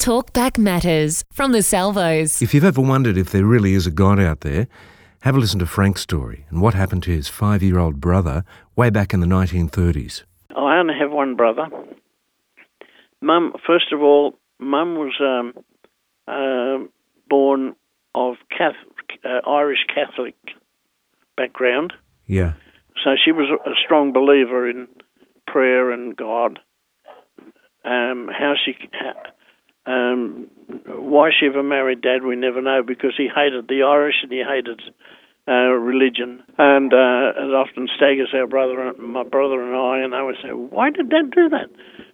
Talkback Matters from the Salvos. If you've ever wondered if there really is a God out there, have a listen to Frank's story and what happened to his five year old brother way back in the 1930s. I only have one brother. Mum, first of all, Mum was um, uh, born of Catholic, uh, Irish Catholic background, Yeah. so she was a, a strong believer in prayer and God. Um, how she, ha- um, why she ever married Dad, we never know because he hated the Irish and he hated uh, religion, and uh, it often staggers our brother, my brother and I, and I would say, why did Dad do that?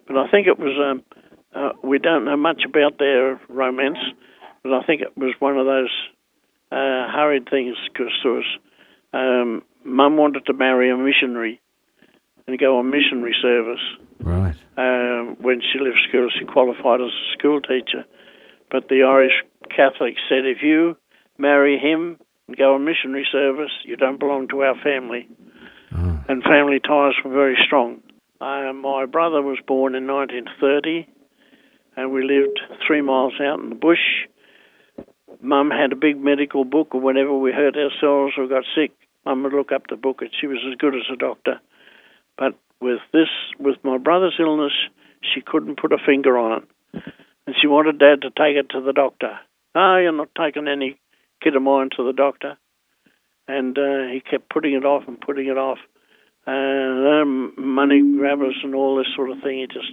But I think it was. Um, uh, we don't know much about their romance, but I think it was one of those uh, hurried things because there was um, Mum wanted to marry a missionary and go on missionary service. Right. Um, when she left school, she qualified as a school teacher. But the Irish Catholics said, if you marry him and go on missionary service, you don't belong to our family. Oh. And family ties were very strong. Uh, my brother was born in 1930, and we lived three miles out in the bush. Mum had a big medical book, and whenever we hurt ourselves or got sick, Mum would look up the book, and she was as good as a doctor. But with this, with my brother's illness, she couldn't put a finger on it, and she wanted Dad to take it to the doctor. Oh, you're not taking any kid of mine to the doctor, and uh, he kept putting it off and putting it off. Uh, um, money grabbers and all this sort of thing. He just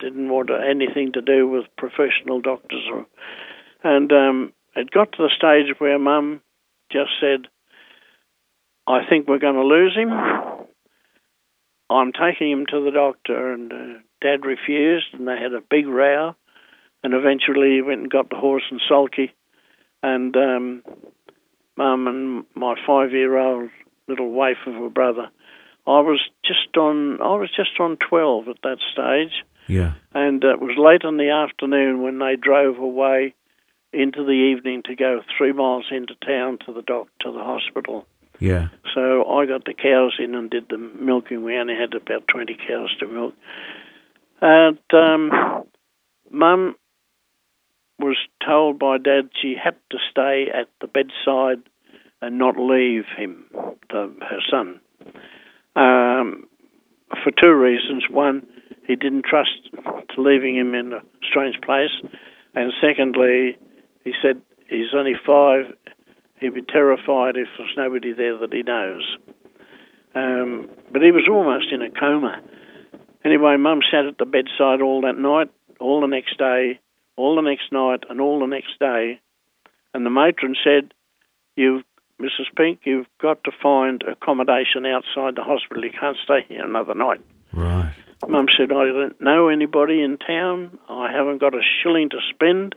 didn't want anything to do with professional doctors, or, and um, it got to the stage where Mum just said, "I think we're going to lose him." I'm taking him to the doctor, and uh, Dad refused, and they had a big row, and eventually he went and got the horse and sulky, and um, Mum and my five-year-old little waif of a brother. I was just on. I was just on twelve at that stage, Yeah. and it was late in the afternoon when they drove away into the evening to go three miles into town to the doc to the hospital. Yeah. So I got the cows in and did the milking. We only had about 20 cows to milk. And um, Mum was told by Dad she had to stay at the bedside and not leave him, the, her son, um, for two reasons. One, he didn't trust to leaving him in a strange place. And secondly, he said he's only five he'd be terrified if there's nobody there that he knows. Um, but he was almost in a coma. Anyway, Mum sat at the bedside all that night, all the next day, all the next night, and all the next day. And the matron said, "You, Mrs. Pink, you've got to find accommodation outside the hospital. You can't stay here another night." Right. Mum said, I don't know anybody in town. I haven't got a shilling to spend.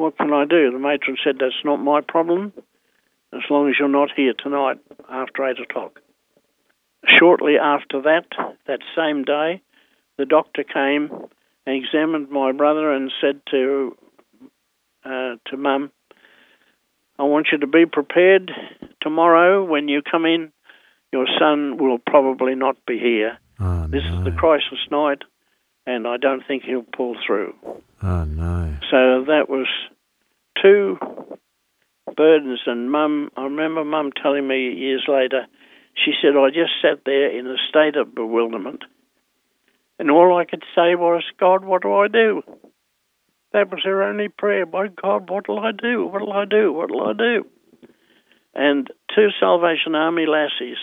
What can I do? The matron said, That's not my problem, as long as you're not here tonight after 8 o'clock. Shortly after that, that same day, the doctor came and examined my brother and said to uh, to Mum, I want you to be prepared tomorrow when you come in. Your son will probably not be here. Oh, This no. is the crisis night, and I don't think he'll pull through. Oh, no. So that was two burdens. And Mum, I remember Mum telling me years later, she said, I just sat there in a state of bewilderment, and all I could say was, God, what do I do? That was her only prayer. My God, what'll I do? What'll I do? What'll I do? And two Salvation Army lassies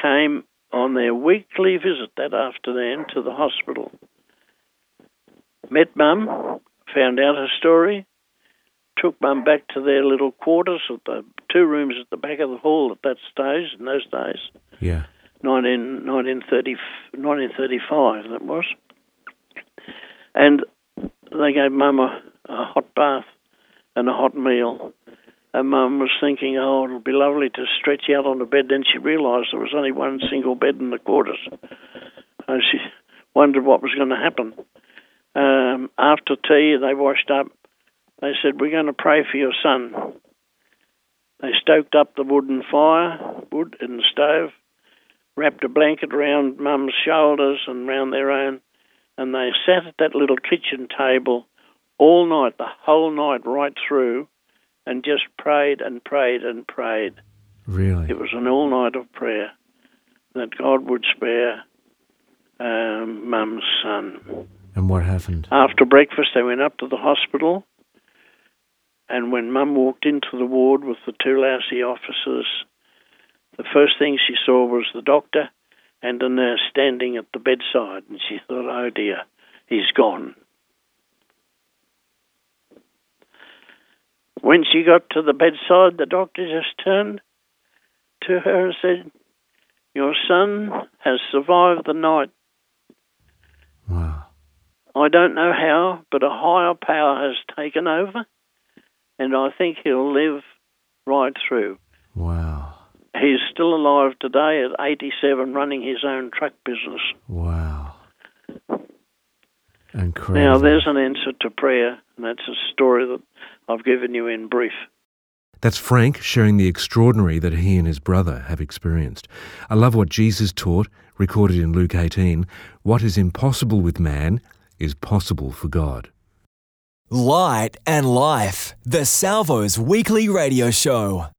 came on their weekly visit that afternoon to the hospital. Met Mum, found out her story, took Mum back to their little quarters at the two rooms at the back of the hall at that stage, in those days, Yeah. 19, 1930, 1935 that was. And they gave Mum a, a hot bath and a hot meal. And Mum was thinking, oh, it'll be lovely to stretch out on the bed. Then she realised there was only one single bed in the quarters. And she wondered what was going to happen. Um, after tea, they washed up. They said, We're going to pray for your son. They stoked up the wooden fire, wood in the stove, wrapped a blanket around Mum's shoulders and round their own, and they sat at that little kitchen table all night, the whole night, right through, and just prayed and prayed and prayed. Really? It was an all night of prayer that God would spare um, Mum's son. And what happened? After breakfast, they went up to the hospital, and when Mum walked into the ward with the two lassie officers, the first thing she saw was the doctor and a nurse standing at the bedside, and she thought, oh dear, he's gone. When she got to the bedside, the doctor just turned to her and said, Your son has survived the night. I don't know how, but a higher power has taken over, and I think he'll live right through. Wow. He's still alive today at 87, running his own truck business. Wow. Incredible. Now, there's an answer to prayer, and that's a story that I've given you in brief. That's Frank sharing the extraordinary that he and his brother have experienced. I love what Jesus taught, recorded in Luke 18 what is impossible with man is possible for God. Light and Life, the Salvos Weekly Radio Show.